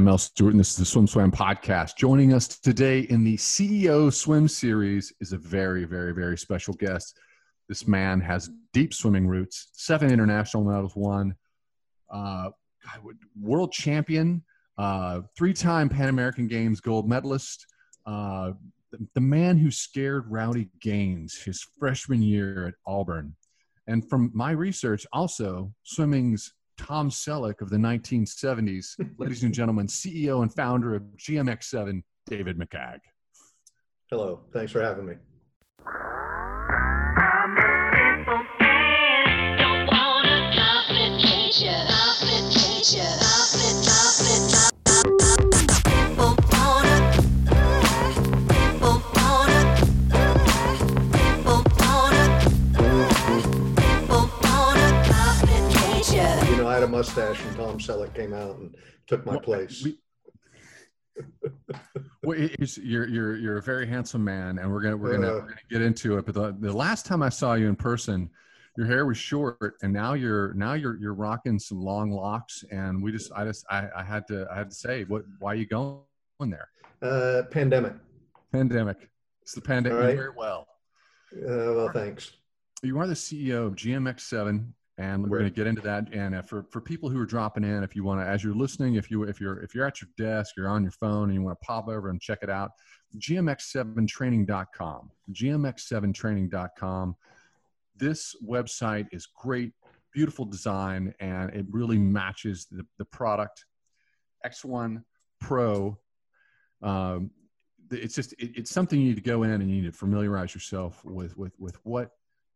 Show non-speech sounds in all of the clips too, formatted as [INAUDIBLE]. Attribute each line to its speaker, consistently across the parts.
Speaker 1: I'm Mel Stewart, and this is the SwimSwam podcast. Joining us today in the CEO Swim Series is a very, very, very special guest. This man has deep swimming roots, seven international medals won, uh, world champion, uh, three time Pan American Games gold medalist, uh, the, man who scared Rowdy Gaines his freshman year at Auburn. And from my research, also swimming's Tom Selleck of the 1970s, [LAUGHS] ladies and gentlemen, CEO and founder of GMX7, David McCagg.
Speaker 2: Hello, thanks for having me. Mustache, and Tom Selleck came out and took my place. We,
Speaker 1: well, you're you're you're a very handsome man, and we're gonna we're gonna, uh, we're gonna get into it. But the, the last time I saw you in person, your hair was short, and now you're now you're you're rocking some long locks. And we just I just I, I had to I had to say what why are you going there?
Speaker 2: Uh, pandemic.
Speaker 1: Pandemic. It's the pandemic. Right. It well.
Speaker 2: Uh, well, thanks.
Speaker 1: You are the CEO of GMX7, and we're going to get into that. And uh, for, for people who are dropping in if you want to as you're listening if you if you're if you're at your desk you're on your phone and you want to pop over and check it out gmx7training.com gmx7training.com this website is great beautiful design and it really matches the, the product x1 pro. Um, it's just it, it's something you need to go in and you need to familiarize yourself with with with what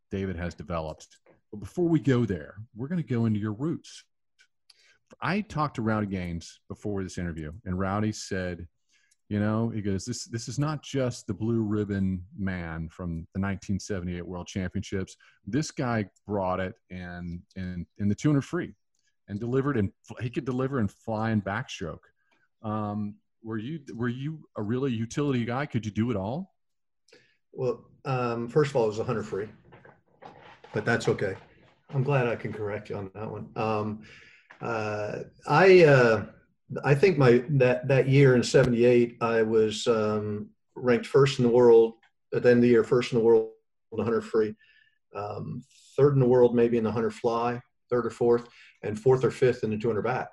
Speaker 1: david has developed but before we go there, we're going to go into your roots. I talked to Rowdy Gaines before this interview, and Rowdy said, you know, he goes, this, this is not just the blue ribbon man from the 1978 World Championships. This guy brought it and in, in the 200 free and delivered, and he could deliver in flying backstroke. Um, were you were you a really utility guy? Could you do it all?
Speaker 2: Well, um, first of all, it was 100 free but that's okay. I'm glad I can correct you on that one. Um, uh, I uh, I think my that that year in '78, I was um, ranked first in the world at the end of the year, first in the world in the 100 free, um, third in the world maybe in the 100 fly, third or fourth, and fourth or fifth in the 200 back.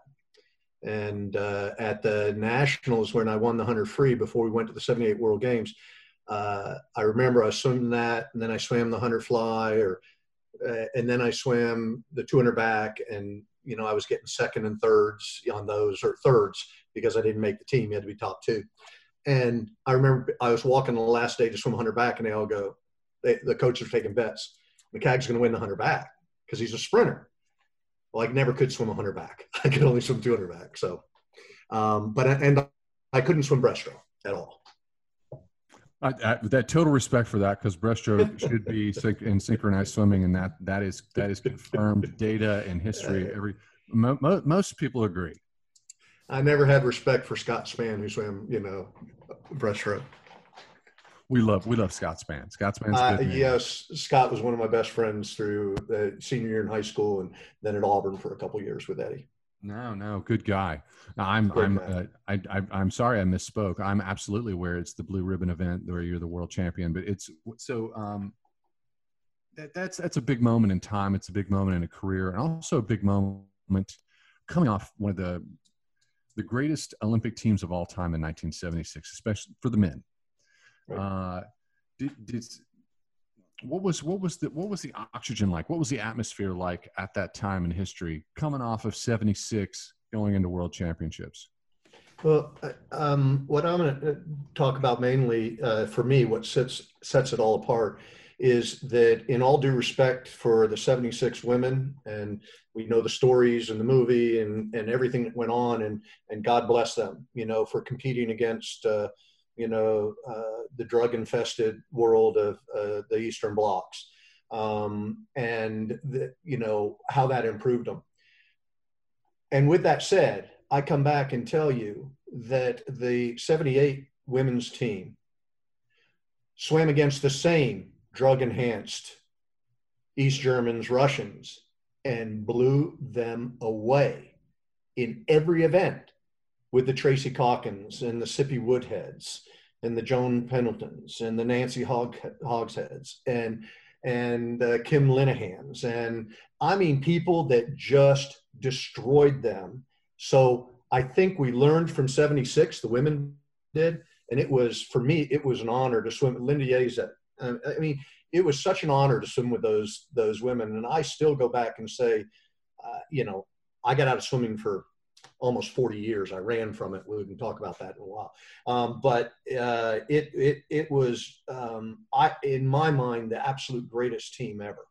Speaker 2: And uh, at the nationals when I won the 100 free before we went to the 78 World Games, uh, I remember I swam that, and then I swam the 100 fly or uh, and then I swam the 200 back, and you know I was getting second and thirds on those or thirds because I didn't make the team. You had to be top two. And I remember I was walking the last day to swim 100 back, and they all go, they, the coaches are taking bets. McCagg's going to win the 100 back because he's a sprinter. Well, I never could swim 100 back. [LAUGHS] I could only swim 200 back. So, um, but and I couldn't swim breaststroke at all.
Speaker 1: I, I, that total respect for that because breaststroke should be in synchronized swimming, and that that is that is confirmed data and history. Every mo, mo, most people agree.
Speaker 2: I never had respect for Scott Spann, who swam, you know, breaststroke.
Speaker 1: We love we love Scott Spann. Scott Spann's uh,
Speaker 2: yes. Scott was one of my best friends through the senior year in high school, and then at Auburn for a couple years with Eddie.
Speaker 1: No, no, good guy. I'm, good I'm, uh, I, I, am sorry I misspoke. I'm absolutely aware it's the blue ribbon event where you're the world champion, but it's so, um, that, that's, that's a big moment in time. It's a big moment in a career and also a big moment coming off one of the, the greatest Olympic teams of all time in 1976, especially for the men. Right. Uh, did, did, what was what was the what was the oxygen like? What was the atmosphere like at that time in history, coming off of '76, going into World Championships?
Speaker 2: Well, um, what I'm going to talk about mainly uh, for me, what sets sets it all apart, is that in all due respect for the 76 women, and we know the stories and the movie and and everything that went on, and and God bless them, you know, for competing against. Uh, you know, uh, the drug infested world of uh, the Eastern blocs um, and, the, you know, how that improved them. And with that said, I come back and tell you that the 78 women's team swam against the same drug enhanced East Germans, Russians, and blew them away in every event with the Tracy Caulkins and the Sippy Woodheads and the Joan Pendletons and the Nancy Hog, Hogsheads and and uh, Kim Linehans and I mean people that just destroyed them. So I think we learned from '76. The women did, and it was for me. It was an honor to swim. Linda Yates. Uh, I mean, it was such an honor to swim with those those women, and I still go back and say, uh, you know, I got out of swimming for almost 40 years. I ran from it. We can talk about that in a while. Um, but uh, it, it, it was, um, I, in my mind, the absolute greatest team ever,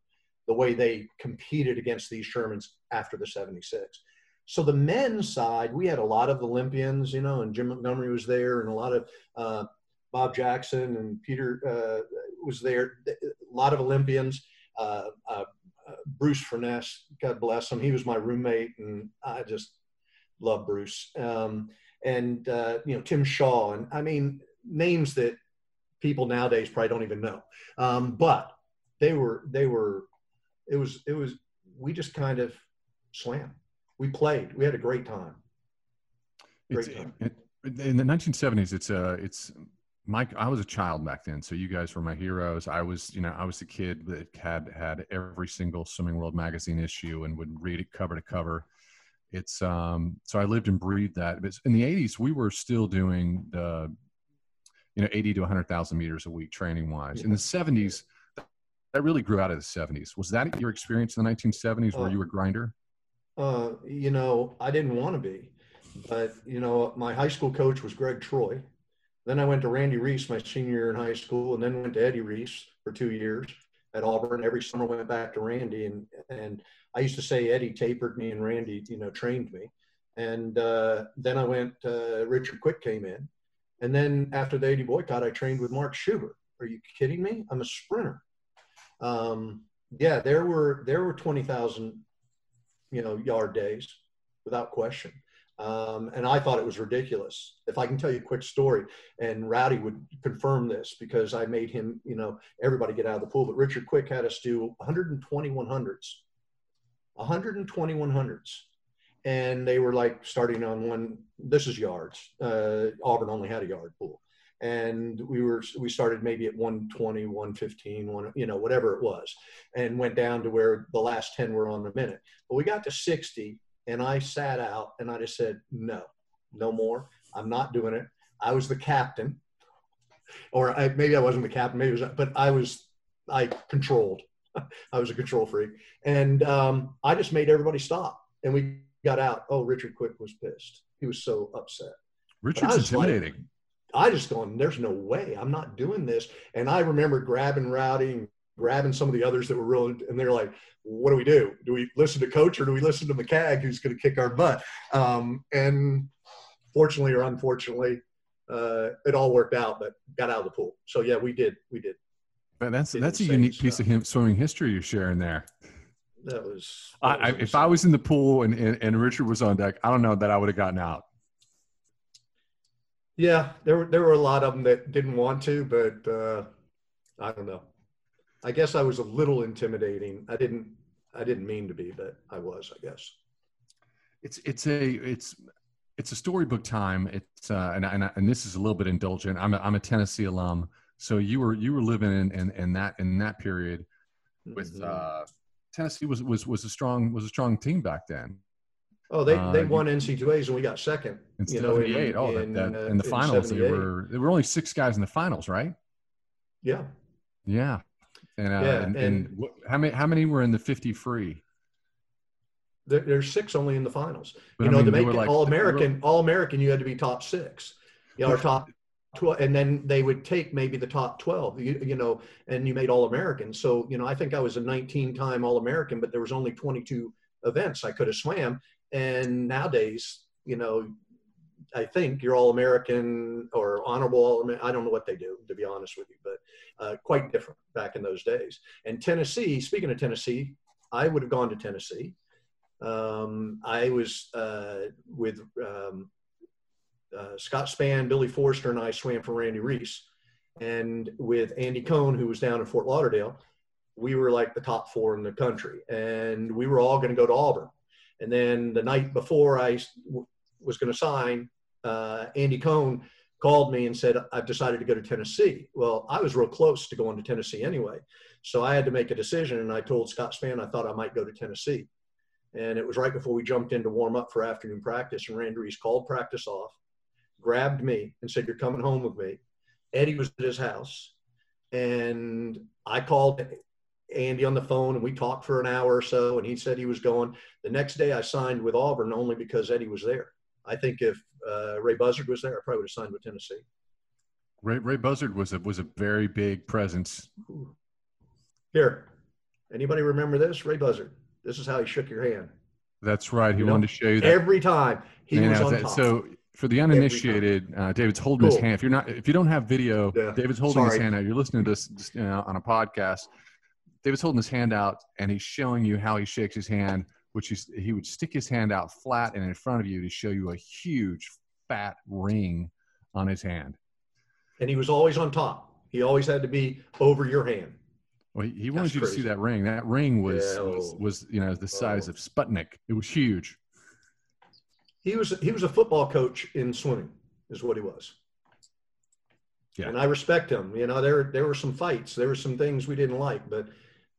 Speaker 2: the way they competed against these Germans after the 76. So the men's side, we had a lot of Olympians, you know, and Jim Montgomery was there and a lot of uh, Bob Jackson and Peter uh, was there, a lot of Olympians. Uh, uh, Bruce Furniss, God bless him. He was my roommate, and I just love Bruce. Um, and uh, you know Tim Shaw, and I mean names that people nowadays probably don't even know. Um, but they were they were it was it was we just kind of swam. We played. We had a great time.
Speaker 1: Great time. It, in the 1970s, it's uh it's Mike, I was a child back then, so you guys were my heroes. I was, you know, I was the kid that had had every single Swimming World magazine issue and would read it cover to cover it's um so i lived and breathed that but in the 80s we were still doing the you know 80 to 100000 meters a week training wise. Yeah. in the 70s that really grew out of the 70s was that your experience in the 1970s where uh, you were grinder?
Speaker 2: uh you know i didn't want to be but you know my high school coach was gregg troy. Then i went to randy reese my senior year in high school and then went to eddie reese for two years at auburn every summer went back to randy and and I used to say Eddie tapered me and Randy, you know, trained me. And uh, then I went, uh, Richard Quick came in. And then after the 80 boycott, I trained with Mark Schubert. Are you kidding me? I'm a sprinter. Um, yeah, there were, there were 20,000, you know, yard days without question. Um, and I thought it was ridiculous. If I can tell you a quick story, and Rowdy would confirm this because I made him, you know, everybody get out of the pool. But Richard Quick had us do 120 100s 120 100s and they were like starting on one this is yards uh, auburn only had a yard pool and we were we started maybe at 120 115 one you know whatever it was and went down to where the last 10 were on a minute but we got to 60 and i sat out and i just said no no more i'm not doing it i was the captain or I, maybe i wasn't the captain maybe it was but i was i controlled [LAUGHS] I was a control freak. And um, I just made everybody stop. And we got out. Oh, Richard Quick was pissed. He was so upset.
Speaker 1: Richard's intimidating.
Speaker 2: Like, I just going, there's no way. I'm not doing this. And I remember grabbing Rowdy and grabbing some of the others that were really, And they're like, what do we do? Do we listen to coach or do we listen to McCagg who's going to kick our butt? Um, and fortunately or unfortunately, uh, it all worked out, but got out of the pool. So yeah, we did. We did.
Speaker 1: But that's that's a unique stuff. piece of him swimming history you're sharing there.
Speaker 2: That was.
Speaker 1: That I, was if I was in the pool and, and, and Richard was on deck, I don't know that I would have gotten out.
Speaker 2: Yeah, there were there were a lot of them that didn't want to, but uh, I don't know. I guess I was a little intimidating. I didn't I didn't mean to be, but I was. I guess.
Speaker 1: It's it's a it's it's a storybook time. It's uh, and and and this is a little bit indulgent. I'm a, I'm a Tennessee alum. So you were you were living in in, in that in that period with mm-hmm. uh, Tennessee was was was a strong was a strong team back then.
Speaker 2: Oh, they, they uh, won NC2As and we got second.
Speaker 1: In you know, in, oh, in, that, that, in the uh, finals, they were there were only six guys in the finals, right?
Speaker 2: Yeah.
Speaker 1: Yeah. And, uh, yeah, and, and, and how many how many were in the 50 free?
Speaker 2: There, there's six only in the finals. But you know, I mean, to make it like, all American, all American, you had to be top six. You know, or top 12, and then they would take maybe the top 12 you, you know and you made all american so you know i think i was a 19 time all american but there was only 22 events i could have swam and nowadays you know i think you're all american or honorable all i don't know what they do to be honest with you but uh, quite different back in those days and tennessee speaking of tennessee i would have gone to tennessee um, i was uh, with um, uh, Scott Spann, Billy Forrester, and I swam for Randy Reese. And with Andy Coan, who was down in Fort Lauderdale, we were like the top four in the country. And we were all going to go to Auburn. And then the night before I was going to sign, uh, Andy Coan called me and said, I've decided to go to Tennessee. Well, I was real close to going to Tennessee anyway. So I had to make a decision. And I told Scott Spann I thought I might go to Tennessee. And it was right before we jumped in to warm up for afternoon practice. And Randy Reese called practice off, grabbed me, and said, You're coming home with me. Eddie was at his house. And I called Andy on the phone and we talked for an hour or so. And he said he was going. The next day I signed with Auburn only because Eddie was there. I think if uh, Ray Bussard was there, I probably would have signed with Tennessee.
Speaker 1: Ray, Ray Bussard was a was a very big presence.
Speaker 2: Here, anybody remember this? Ray Bussard. This is how he shook your hand.
Speaker 1: That's right. He you wanted know, to show you that
Speaker 2: every time he was on
Speaker 1: that, top. So for the uninitiated, uh, David's holding cool. his hand. If you're not, if you don't have video, yeah. David's holding Sorry. his hand out. You're listening to this just, you know, on a podcast. David's holding his hand out, and he's showing you how he shakes his hand which is he would stick his hand out flat and in front of you to show you a huge fat ring on his hand.
Speaker 2: And he was always on top. He always had to be over your hand.
Speaker 1: Well, he, he wanted you crazy. to see that ring. That ring was, yeah, oh, was, was, you know, the size oh. of Sputnik. It was huge.
Speaker 2: He was, he was a football coach in swimming is what he was. Yeah. And I respect him. You know, there, there were some fights, there were some things we didn't like, but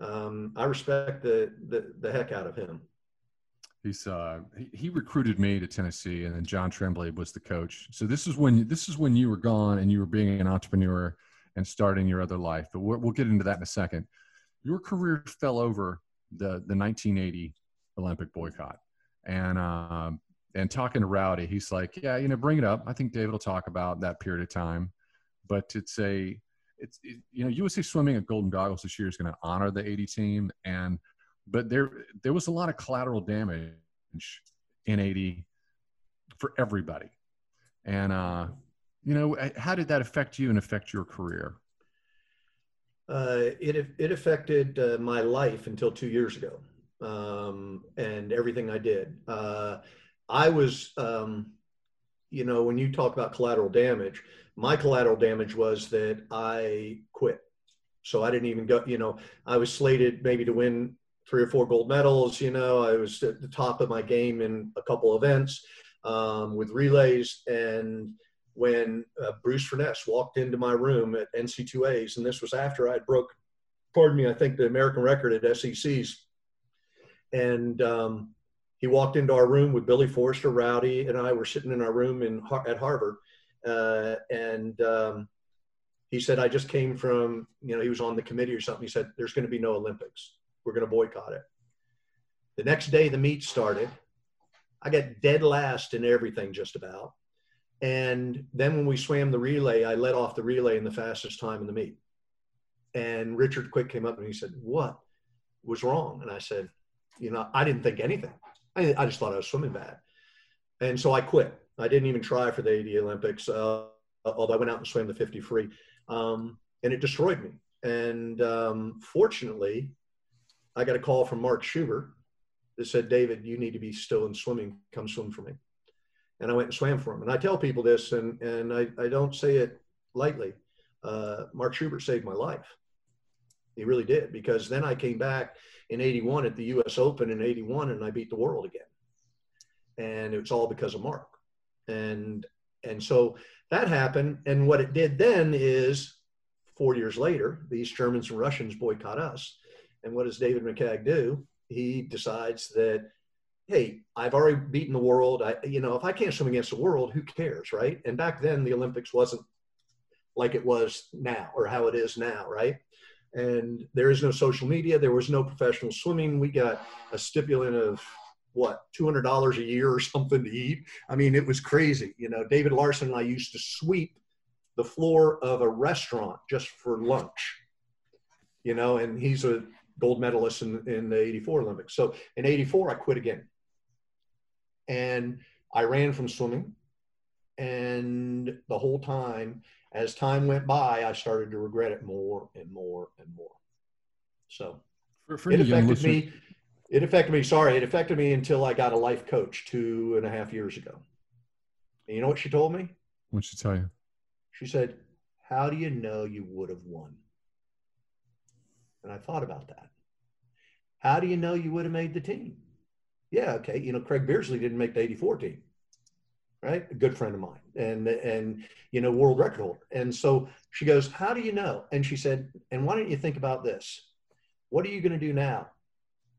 Speaker 2: um, I respect the, the, the heck out of him.
Speaker 1: He's uh, he, he recruited me to Tennessee, and then John Trembley was the coach. So this is when this is when you were gone and you were being an entrepreneur and starting your other life. But we'll, we'll get into that in a second. Your career fell over the the 1980 Olympic boycott, and uh, and talking to Rowdy, he's like, yeah, you know, bring it up. I think David will talk about that period of time, but it's a it's it, you know USA Swimming at Golden Goggles this year is going to honor the 80 team and but there there was a lot of collateral damage in 80 for everybody and uh you know how did that affect you and affect your career
Speaker 2: uh, it it affected uh, my life until two years ago, um, and everything I did. Uh, I was, um, you know, when you talk about collateral damage, my collateral damage was that I quit. So I didn't even go. You know, I was slated maybe to win three or four gold medals. You know, I was at the top of my game in a couple events um, with relays. And when uh, Bruce Furniss walked into my room at NC2As, and this was after I had broke, pardon me, I think the American record at SECs. And um, he walked into our room with Billy Forrester, Rowdy, and I were sitting in our room in at Harvard. Uh, and um, he said, I just came from, you know, he was on the committee or something. He said, there's going to be no Olympics. We're going to boycott it. The next day, the meet started. I got dead last in everything, just about. And then when we swam the relay, I let off the relay in the fastest time in the meet. And Richard Quick came up and he said, What was wrong? And I said, You know, I didn't think anything. I, I just thought I was swimming bad. And so I quit. I didn't even try for the 80 Olympics, uh, although I went out and swam the 50 free. Um, and it destroyed me. And um, fortunately, I got a call from Mark Schubert that said, David, you need to be still in swimming. Come swim for me. And I went and swam for him. And I tell people this, and, and I, I don't say it lightly. Uh, Mark Schubert saved my life. He really did, because then I came back in 81 at the US Open in 81 and I beat the world again. And it was all because of Mark. And, and so that happened. And what it did then is four years later, these Germans and Russians boycott us and what does David McCagg do? He decides that, hey, I've already beaten the world. I, you know, if I can't swim against the world, who cares, right? And back then, the Olympics wasn't like it was now or how it is now, right? And there is no social media. There was no professional swimming. We got a stipulant of what $200 a year or [LAUGHS] something to eat. I mean, it was crazy. You know, David Larson and I used to sweep the floor of a restaurant just for lunch. You know, and he's a gold medalist in, in the 84 Olympics. So in 84, I quit again. And I ran from swimming. And the whole time, as time went by, I started to regret it more and more and more. So for, for it affected me. It affected me. Sorry, it affected me until I got a life coach two and a half years ago. And you know what she told me?
Speaker 1: What'd she tell you?
Speaker 2: She said, How do you know you would have won? And I thought about that. How do you know you would have made the team? Yeah, okay. You know, Craig Beardsley didn't make the 84 team. right? A good friend of mine, and and you know, world record holder. And so she goes, "How do you know?" And she said, "And why don't you think about this? What are you going to do now?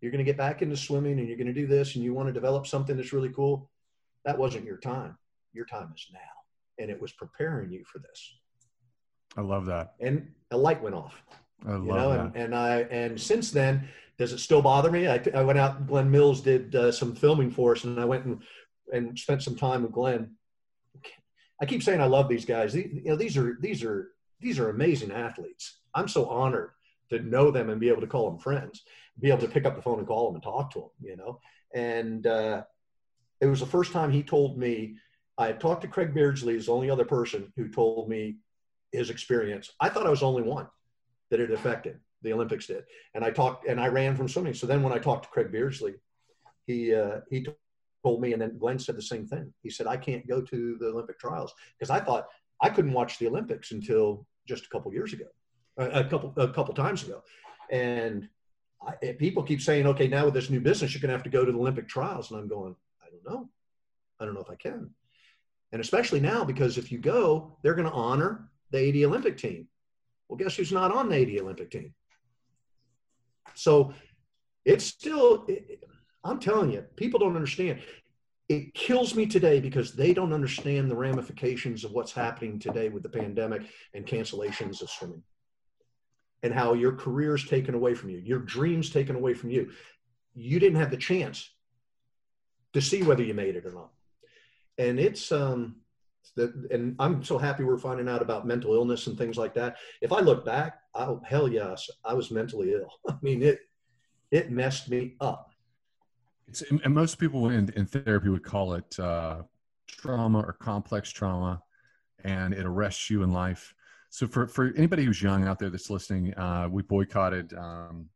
Speaker 2: You're going to get back into swimming, and you're going to do this, and you want to develop something that's really cool. That wasn't your time. Your time is now, and it was preparing you for this."
Speaker 1: I love that.
Speaker 2: And a light went off.
Speaker 1: I love
Speaker 2: you know,
Speaker 1: that.
Speaker 2: and, and I and since then, does it still bother me? I, I went out. Glenn Mills did uh, some filming for us, and I went and and spent some time with Glenn. I keep saying I love these guys. These, you know, these are these are these are amazing athletes. I'm so honored to know them and be able to call them friends, be able to pick up the phone and call them and talk to them. You know, and uh, it was the first time he told me. I had talked to Craig Beardsley, is the only other person who told me his experience. I thought I was the only one that it affected. The Olympics did, and I talked and I ran from swimming. So then when I talked to Craig Beardsley, he uh, he told me, and then Glenn said the same thing. He said, I can't go to the Olympic trials because I thought I couldn't watch the Olympics until just a couple years ago, a couple, a couple times ago. And I, people keep saying, okay, now with this new business, you're going to have to go to the Olympic trials. And I'm going, I don't know. I don't know if I can. And especially now, because if you go, they're going to honor the 80 Olympic team. Well, guess who's not on the 80 Olympic team? So it's still, I'm telling you, people don't understand. It kills me today because they don't understand the ramifications of what's happening today with the pandemic and cancellations of swimming and how your career is taken away from you, your dreams taken away from you. You didn't have the chance to see whether you made it or not. And it's, um, that, and I'm so happy we're finding out about mental illness and things like that. If I look back, oh hell yes, I was mentally ill. [LAUGHS] I mean, it it messed me up.
Speaker 1: It's, and most people in, in therapy would call it uh, trauma or complex trauma, and it arrests you in life. So for, for anybody who's young out there that's listening, uh, we boycotted. Um,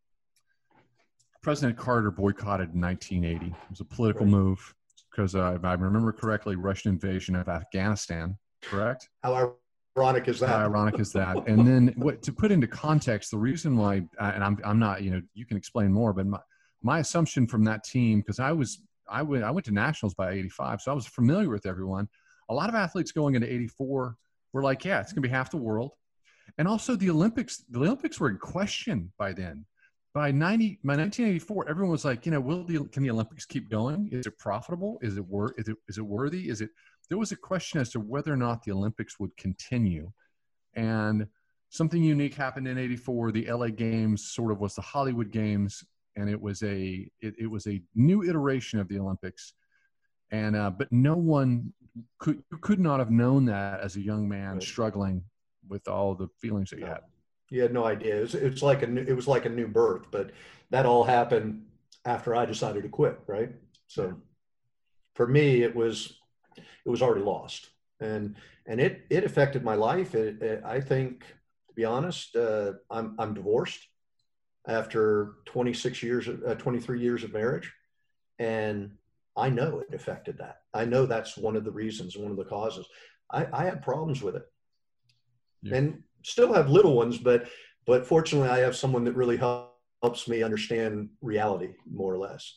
Speaker 1: President Carter boycotted in 1980. It was a political right. move because uh, if I remember correctly, Russian invasion of Afghanistan. Correct?
Speaker 2: How ironic is that? How
Speaker 1: ironic is that? And then what, to put into context, the reason why, and I'm I'm not, you know, you can explain more, but my, my assumption from that team, because I was I went I went to nationals by '85, so I was familiar with everyone. A lot of athletes going into '84 were like, yeah, it's gonna be half the world, and also the Olympics. The Olympics were in question by then. By 90, by 1984, everyone was like, you know, will the can the Olympics keep going? Is it profitable? Is it worth? Is it is it worthy? Is it? There was a question as to whether or not the Olympics would continue, and something unique happened in 84 the la games sort of was the hollywood games and it was a it, it was a new iteration of the Olympics, and uh, but no one could could not have known that as a young man right. struggling with all the feelings that you had.
Speaker 2: You had no idea. It was, it like a new, it was like a new birth, but that all happened after I decided to quit. Right. So for me, it was it was already lost, and and it it affected my life. It, it, I think, to be honest, uh, I'm I'm divorced after 26 years, uh, 23 years of marriage. And I know it affected that. I know that's one of the reasons, one of the causes. I, I had problems with it yeah. and still have little ones, but, but fortunately I have someone that really helps me understand reality more or less.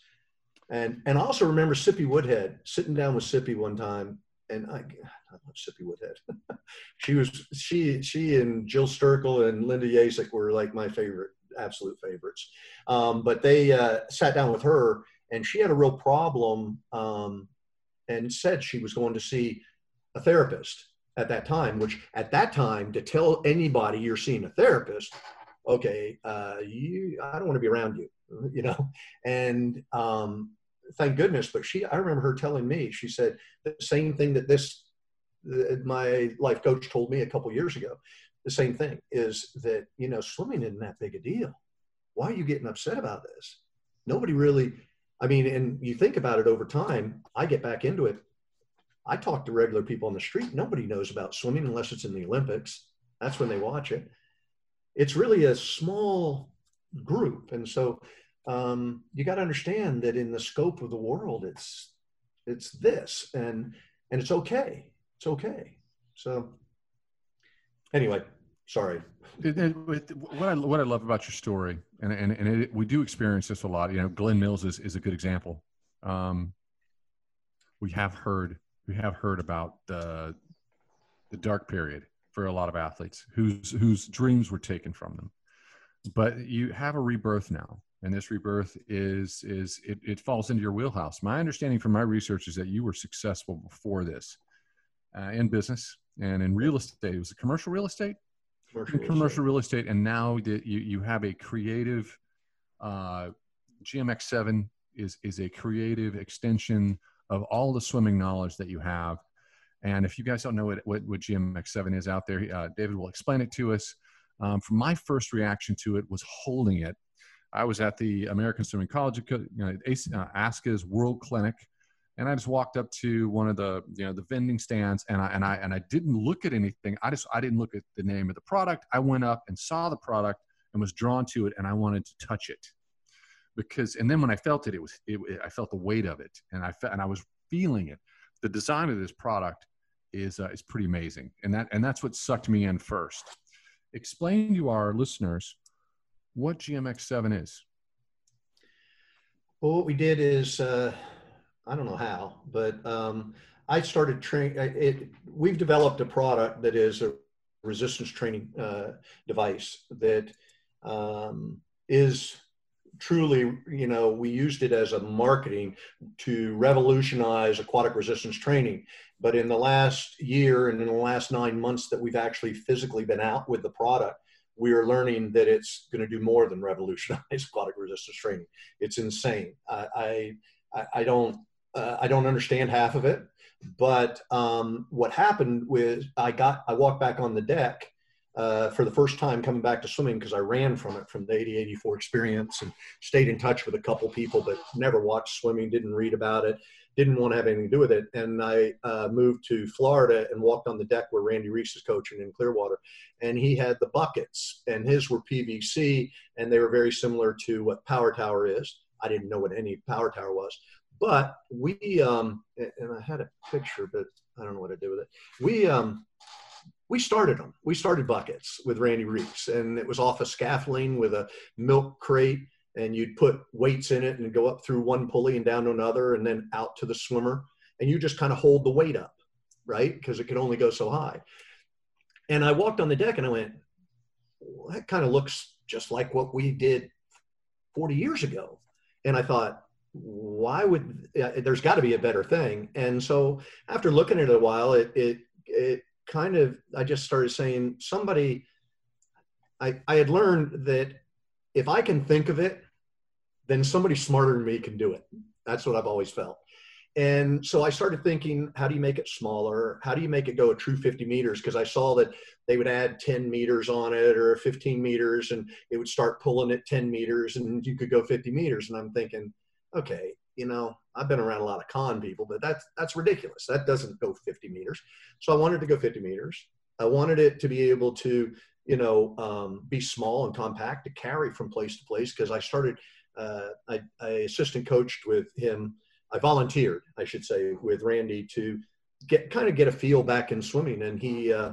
Speaker 2: And, and I also remember Sippy Woodhead sitting down with Sippy one time and I, I love Sippy Woodhead. [LAUGHS] she was she she and Jill Sterkel and Linda Jezek were like my favorite absolute favorites. Um, but they uh, sat down with her, and she had a real problem um, and said she was going to see a therapist at that time, which at that time, to tell anybody you're seeing a therapist, okay, uh, you, I don't want to be around you, [LAUGHS] you know? And um, thank goodness, but she, I remember her telling me, she said the same thing that this, my life coach told me a couple years ago the same thing is that, you know, swimming isn't that big a deal. Why are you getting upset about this? Nobody really, I mean, and you think about it over time, I get back into it. I talk to regular people on the street. Nobody knows about swimming unless it's in the Olympics. That's when they watch it. It's really a small group. And so um, you got to understand that in the scope of the world, it's, it's this and, and it's okay. It's okay. So anyway, sorry.
Speaker 1: What I what I love about your story, and and and it, we do experience this a lot. You know, Glenn Mills is is a good example. Um, we have heard we have heard about the the dark period for a lot of athletes whose whose dreams were taken from them. But you have a rebirth now, and this rebirth is is it, it falls into your wheelhouse. My understanding from my research is that you were successful before this uh, in business and in real estate. It was commercial real estate, commercial, real, commercial estate. real estate, and now that you you have a creative uh, GMX7 is is a creative extension of all the swimming knowledge that you have. And if you guys don't know what, what, what GMX7 is out there, uh, David will explain it to us. Um, from my first reaction to it was holding it. I was at the American Swimming College, you know, uh, ASCA's World Clinic, and I just walked up to one of the you know the vending stands, and I and I and I didn't look at anything. I just I didn't look at the name of the product. I went up and saw the product and was drawn to it, and I wanted to touch it because and then when I felt it, it was it, I felt the weight of it, and I felt and I was feeling it. The design of this product is uh, is pretty amazing, and that and that's what sucked me in first. Explain to our listeners what GMX7 is.
Speaker 2: Well, what we did is uh, I don't know how, but um, I started training. It we've developed a product that is a resistance training uh, device that um, is truly, you know, we used it as a marketing to revolutionize aquatic resistance training. But in the last year and in the last nine months that we've actually physically been out with the product, we are learning that it's going to do more than revolutionize [LAUGHS] aquatic resistance training. It's insane. I, I, I don't, uh, I don't understand half of it. But um, what happened was I got, I walked back on the deck uh, for the first time coming back to swimming because I ran from it from the 80 84 experience and stayed in touch with a couple people, but never watched swimming, didn't read about it, didn't want to have anything to do with it. And I uh, moved to Florida and walked on the deck where Randy Reese is coaching in Clearwater. And he had the buckets, and his were PVC, and they were very similar to what Power Tower is. I didn't know what any Power Tower was. But we, um, and I had a picture, but I don't know what to do with it. We, um, we started them. We started buckets with Randy Reese, and it was off a scaffolding with a milk crate, and you'd put weights in it and go up through one pulley and down to another, and then out to the swimmer, and you just kind of hold the weight up, right? Because it could only go so high. And I walked on the deck and I went, well, that kind of looks just like what we did 40 years ago. And I thought, why would there's got to be a better thing? And so after looking at it a while, it it it kind of I just started saying somebody I, I had learned that if I can think of it, then somebody smarter than me can do it. That's what I've always felt. And so I started thinking, how do you make it smaller? How do you make it go a true 50 meters? Because I saw that they would add 10 meters on it or 15 meters and it would start pulling at 10 meters and you could go 50 meters. And I'm thinking, okay, you know, I've been around a lot of con people, but that's that's ridiculous. That doesn't go 50 meters. So I wanted to go 50 meters. I wanted it to be able to, you know, um, be small and compact to carry from place to place because I started. Uh, I, I assistant coached with him. I volunteered, I should say, with Randy to get kind of get a feel back in swimming, and he. Uh,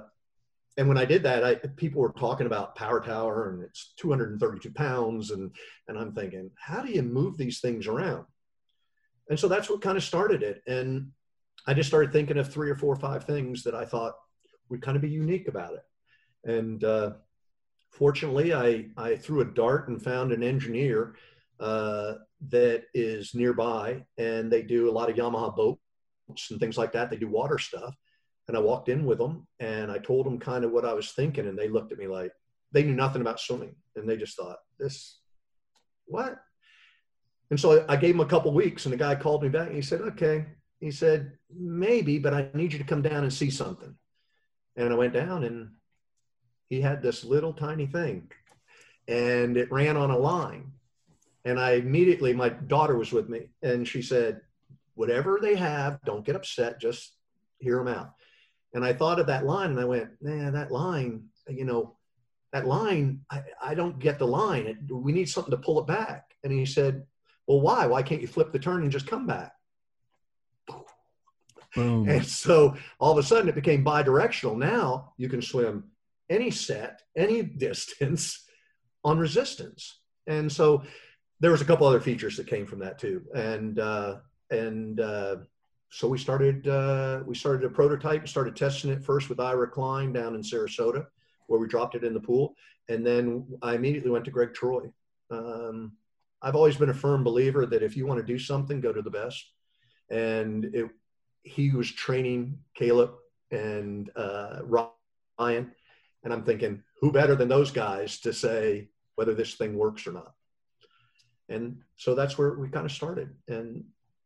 Speaker 2: and when I did that, I, people were talking about Power Tower and it's 232 pounds, and and I'm thinking, how do you move these things around? And so that's what kind of started it. And i just started thinking of three or four or five things that i thought would kind of be unique about it. And uh, fortunately I, I threw a dart and found an engineer uh, that is nearby and they do a lot of yamaha boats and things like that. They do water stuff. And i walked in with them and i told them kind of what i was thinking and they looked at me like they knew nothing about swimming. And they just thought this what and so I gave him a couple weeks, and the guy called me back and he said, "Okay." He said, "Maybe, but I need you to come down and see something." And I went down, and he had this little tiny thing, and it ran on a line. And I immediately, my daughter was with me, and she said, "Whatever they have, don't get upset. Just hear them out." And I thought of that line, and I went, "Man, that line, you know." That line, I, I don't get the line. It, we need something to pull it back. And he said, well, why? Why can't you flip the turn and just come back? Boom. And so all of a sudden it became bidirectional. Now you can swim any set, any distance on resistance. And so there was a couple other features that came from that too. And, uh, and, uh, so we started uh, we started a prototype, and started testing it first with Ira Klein down in Sarasota, where we dropped it in the pool, and then I immediately went to Gregg Troy. Um, I've always been a firm believer that if you want to do something, go to the best. And it, he was training Caeleb and uh, Ryan, and I'm thinking, who better than those guys to say whether this thing works or not? And so that's where we kind of started, and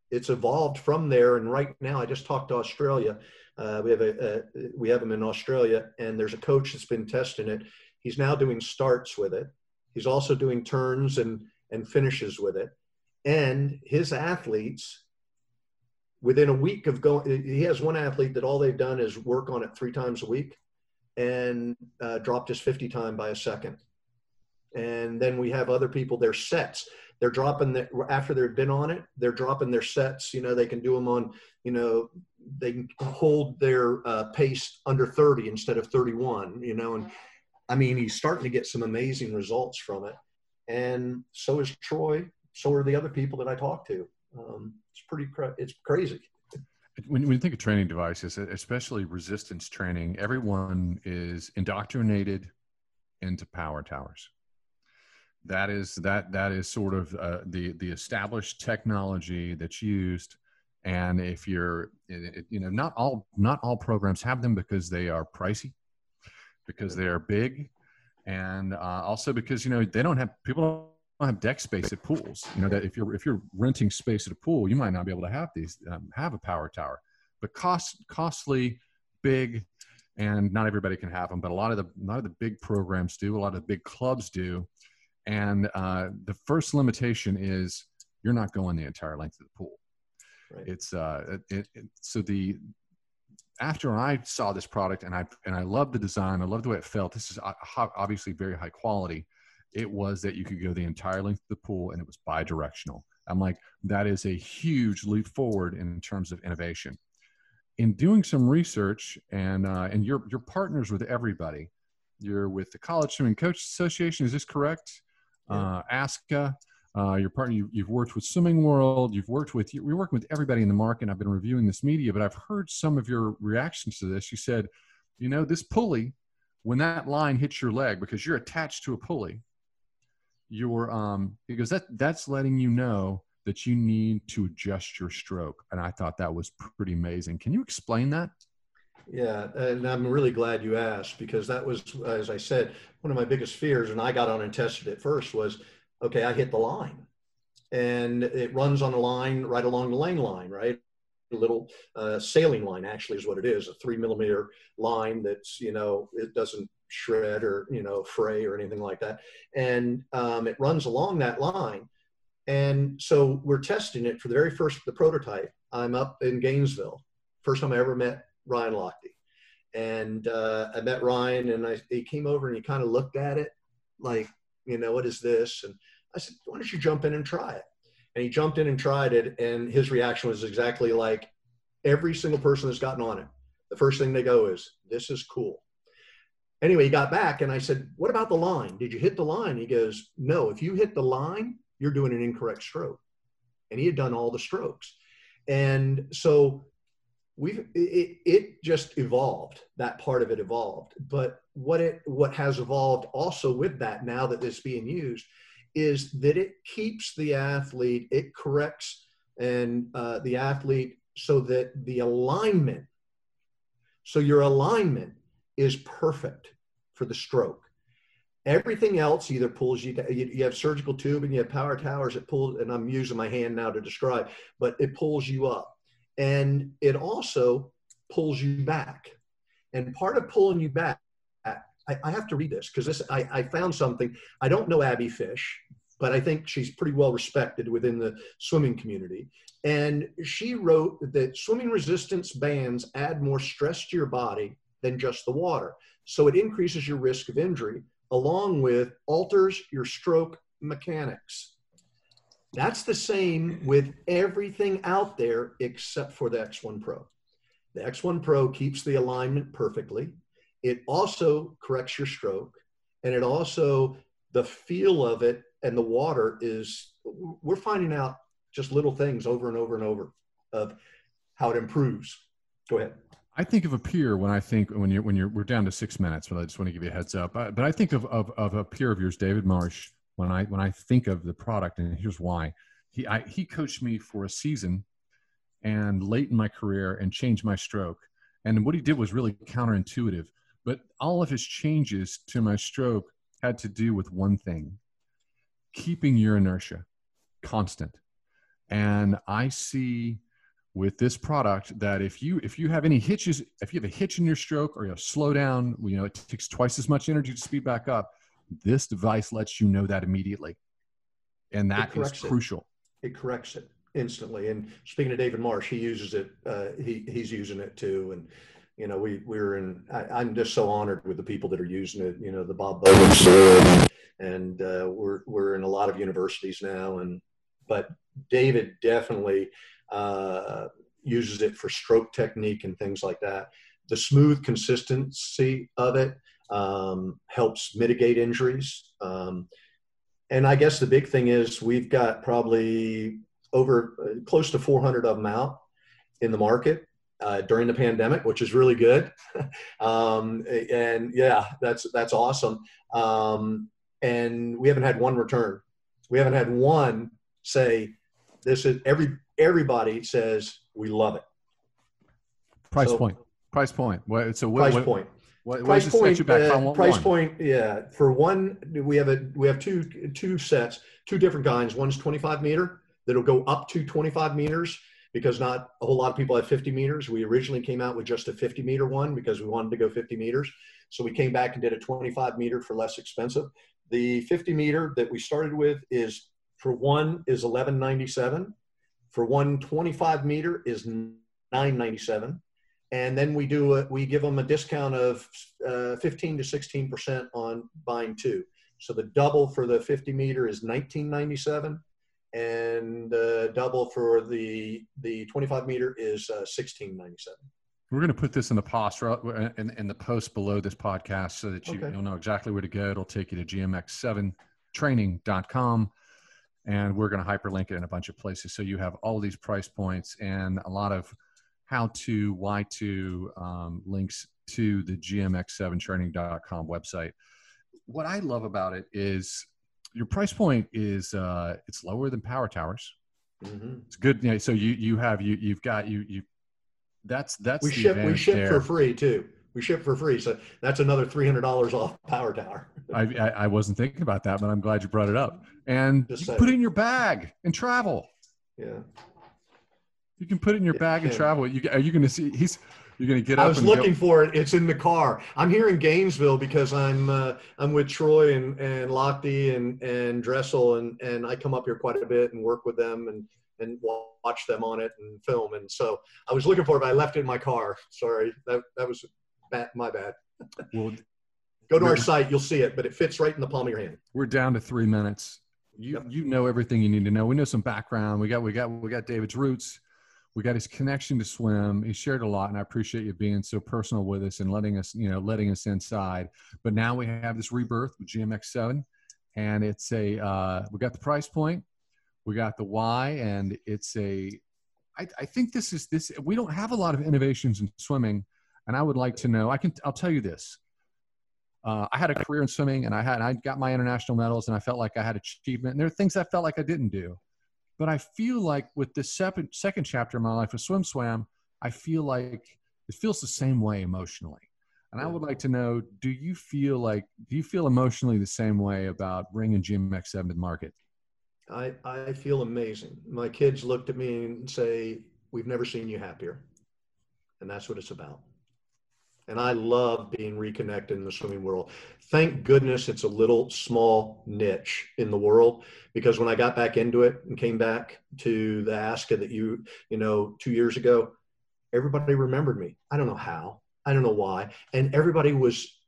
Speaker 2: it's evolved from there. And right now, I just talked to Australia. Uh, we have a, we have them in Australia, and there's a coach that's been testing it. He's now doing starts with it. He's also doing turns and and finishes with it. And his athletes, within a week of going, he has one athlete that all they've done is work on it three times a week and uh, dropped his 50 time by a second. And then we have other people, their sets, they're dropping the, after they've been on it, they're dropping their sets. You know, they can do them on, you know, they can hold their uh, pace under 30 instead of 31, you know, and I mean, he's starting to get some amazing results from it and so is Troy. So are the other people that I talk to. Um, it's pretty, it's crazy.
Speaker 1: When, when you think of training devices, especially resistance training, everyone is indoctrinated into power towers. That is that that is sort of uh, the the established technology that's used. And if you're, you know, not all not all programs have them because they are pricey, because they are big, and uh, also because you know they don't have people don't have deck space at pools. You know that if you're if you're renting space at a pool, you might not be able to have these um, have a power tower, but cost costly, big, and not everybody can have them. But a lot of the a lot of the big programs do, a lot of the big clubs do, and uh, the first limitation is you're not going the entire length of the pool. Right. It's uh, it, it, so the after I saw this product and I and I loved the design, I loved the way it felt. This is obviously very high quality. It was that you could go the entire length of the pool and it was bi-directional. I'm like, that is a huge leap forward in terms of innovation. In doing some research, and uh, and you're you're partners with everybody. You're with the College Swimming Coach Association. Is this correct? Yeah. Uh, ASCA uh, your partner, you, have worked with Swimming World, you've worked with, you're working with everybody in the market. I've been reviewing this media, but I've heard some of your reactions to this. You said, you know, this pulley, when that line hits your leg, because you're attached to a pulley, you're, um, because that, that's letting you know that you need to adjust your stroke. And I thought that was pretty amazing. Can you explain that?
Speaker 2: Yeah, and I'm really glad you asked because that was, as I said, one of my biggest fears. And I got on and tested it first was okay, I hit the line. And it runs on a line right along the lane line, right? A little uh, sailing line actually is what it is, a three millimeter line that's, you know, it doesn't shred or, you know, fray or anything like that. And um, it runs along that line. And so we're testing it for the very first, the prototype. I'm up in Gainesville. First time I ever met Ryan Lochte. And uh, I met Ryan and I, he came over and he kind of looked at it like, you know, what is this? And I said, why don't you jump in and try it? And he jumped in and tried it. And his reaction was exactly like every single person that's gotten on it. The first thing they go is, this is cool. Anyway, he got back and I said, what about the line? Did you hit the line? He goes, no, if you hit the line, you're doing an incorrect stroke. And he had done all the strokes. And so we've it, it just evolved. That part of it evolved. But what it what has evolved also with that now that it's being used is that it keeps the athlete it corrects and uh, the athlete so that the alignment so your alignment is perfect for the stroke. Everything else either pulls you you have surgical tube and you have power towers it pulls and i'm using my hand now to describe but it pulls you up and it also pulls you back. And part of pulling you back, I, I have to read this because this I, I found something. I don't know Abby Fish, but I think she's pretty well respected within the swimming community. And she wrote that swimming resistance bands add more stress to your body than just the water. So it increases your risk of injury, along with alters your stroke mechanics. That's the same with everything out there except for the X1 Pro. The X1 Pro keeps the alignment perfectly. It also corrects your stroke, and it also, the feel of it and the water is, we're finding out just little things over and over and over of how it improves. Go ahead.
Speaker 1: I think of a peer when I think when you're when you're we're down to six minutes, but I just want to give you a heads up. But I think of, of of a peer of yours, David Marsh, when I when I think of the product, and here's why. He I, he coached me for a season, and late in my career, and changed my stroke. And what he did was really counterintuitive. But all of his changes to my stroke had to do with one thing: keeping your inertia constant. And I see with this product that if you if you have any hitches if you have a hitch in your stroke or you slow down you know it takes twice as much energy to speed back up this device lets you know that immediately and that is crucial
Speaker 2: it. it. corrects it instantly and speaking of david marsh he uses it uh, he, he's using it too and you know we we're in I, am just so honored with the people that are using it you know the bob Bowmans and uh, we're we're in a lot of universities now and but david definitely uh, uses it for stroke technique and things like that. The smooth consistency of it um, helps mitigate injuries. Um, and I guess the big thing is we've got probably over uh, close to 400 of them out in the market uh, during the pandemic, which is really good. [LAUGHS] um, and yeah, that's that's awesome. Um, and we haven't had one return. We haven't had one say this is every everybody says we love it.
Speaker 1: Price so, point. Price point. What, so
Speaker 2: what, price what, point.
Speaker 1: What, price point.
Speaker 2: Uh, price one? point. Yeah. For one, we have a we have two two sets, two different kinds. One's 25 meter that'll go up to 25 meters because not a whole lot of people have 50 meters. We originally came out with just a 50 meter one because we wanted to go 50 meters. So we came back and did a 25 meter for less expensive. The 50 meter that we started with is for one is 1197 for one 25 meter is 997 and then we do a, we give them a discount of uh, 15 to 16 percent on buying two. So the double for the 50 meter is 1997 and uh, double for the the 25 meter is uh, 1697
Speaker 1: we're going to put this in the post in, in the post below this podcast so that you, okay. you'll know exactly where to go. It'll take you to gmx7training.com and we're going to hyperlink it in a bunch of places. So you have all these price points and a lot of how to why to um, links to the gmx7training.com website what i love about it is your price point is uh, it's lower than power towers mm-hmm. it's good you know, so you you have you you've got you you that's that's
Speaker 2: we ship we ship there. for free too we ship for free. So that's another three hundred dollars off Power Tower. [LAUGHS]
Speaker 1: I, I, I wasn't thinking about that, but I'm glad you brought it up. And put it in your bag and travel.
Speaker 2: Yeah.
Speaker 1: You can put it in your bag and travel. You are you going to see? He's you're going to get
Speaker 2: up.
Speaker 1: I
Speaker 2: was looking go. for it. It's in the car. I'm here in Gainesville because I'm uh, I'm with Troy and and Lochte and and Dressel and and I come up here quite a bit and work with them and and watch them on it and film. And so I was looking for it, but I left it in my car. Sorry, that that was bad, my bad. Well, go to our site, you'll see it, but it fits right in the palm of your hand.
Speaker 1: We're down to three minutes. You yep. you know everything you need to know. We know some background. We got we got we got David's roots. We got his connection to swim. He shared a lot, and I appreciate you being so personal with us and letting us you know letting us inside. But now we have this rebirth with GMX Seven, and it's a uh, we got the price point, we got the why, and it's a I, I think this is this we don't have a lot of innovations in swimming and I would like to know. I can. I'll tell you this. Uh, I had a career in swimming, and I had I got my international medals, and I felt like I had achievement. And there are things I felt like I didn't do, but I feel like with this second second chapter of my life with SwimSwam, I feel like it feels the same way emotionally. And I would like to know: Do you feel like do you feel emotionally the same way about bringing GMX7 to the market?
Speaker 2: I I feel amazing. My kids looked at me and say, "We've never seen you happier," and that's what it's about and I love being reconnected in the swimming world. Thank goodness it's a little small niche in the world because when I got back into it and came back to the ASCA that you, you know, two years ago, everybody remembered me. I don't know how, I don't know why. And everybody was,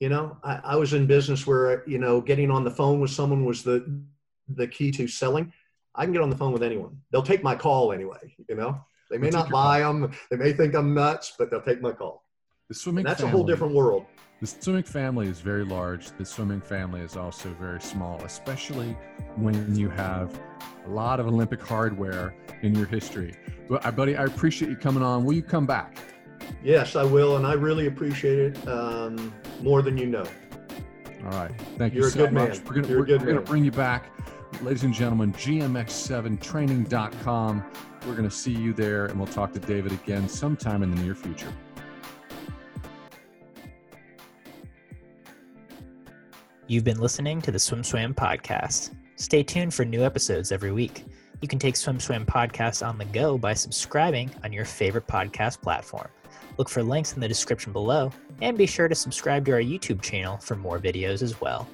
Speaker 2: you know, I, I was in business where, you know, getting on the phone with someone was the, the key to selling. I can get on the phone with anyone. They'll take my call anyway, you know? They may not buy them. They may think I'm nuts, but they'll take my call.
Speaker 1: The swimming
Speaker 2: And that's
Speaker 1: family,
Speaker 2: a whole different world.
Speaker 1: The swimming family is very large. The swimming family is also very small, especially when you have a lot of Olympic hardware in your history. But, buddy, I appreciate you coming on. Will you come back?
Speaker 2: Yes, I will, and I really appreciate it um, more than you know.
Speaker 1: All right. Thank
Speaker 2: You're
Speaker 1: you so much.
Speaker 2: man.
Speaker 1: We're gonna,
Speaker 2: You're
Speaker 1: we're, we're gonna bring you back. Ladies and gentlemen, GMX7training.com. We're going to see you there, and we'll talk to David again sometime in the near future.
Speaker 3: You've been listening to the SwimSwam podcast. Stay tuned for new episodes every week. You can take SwimSwam podcast on the go by subscribing on your favorite podcast platform. Look for links in the description below, and be sure to subscribe to our YouTube channel for more videos as well.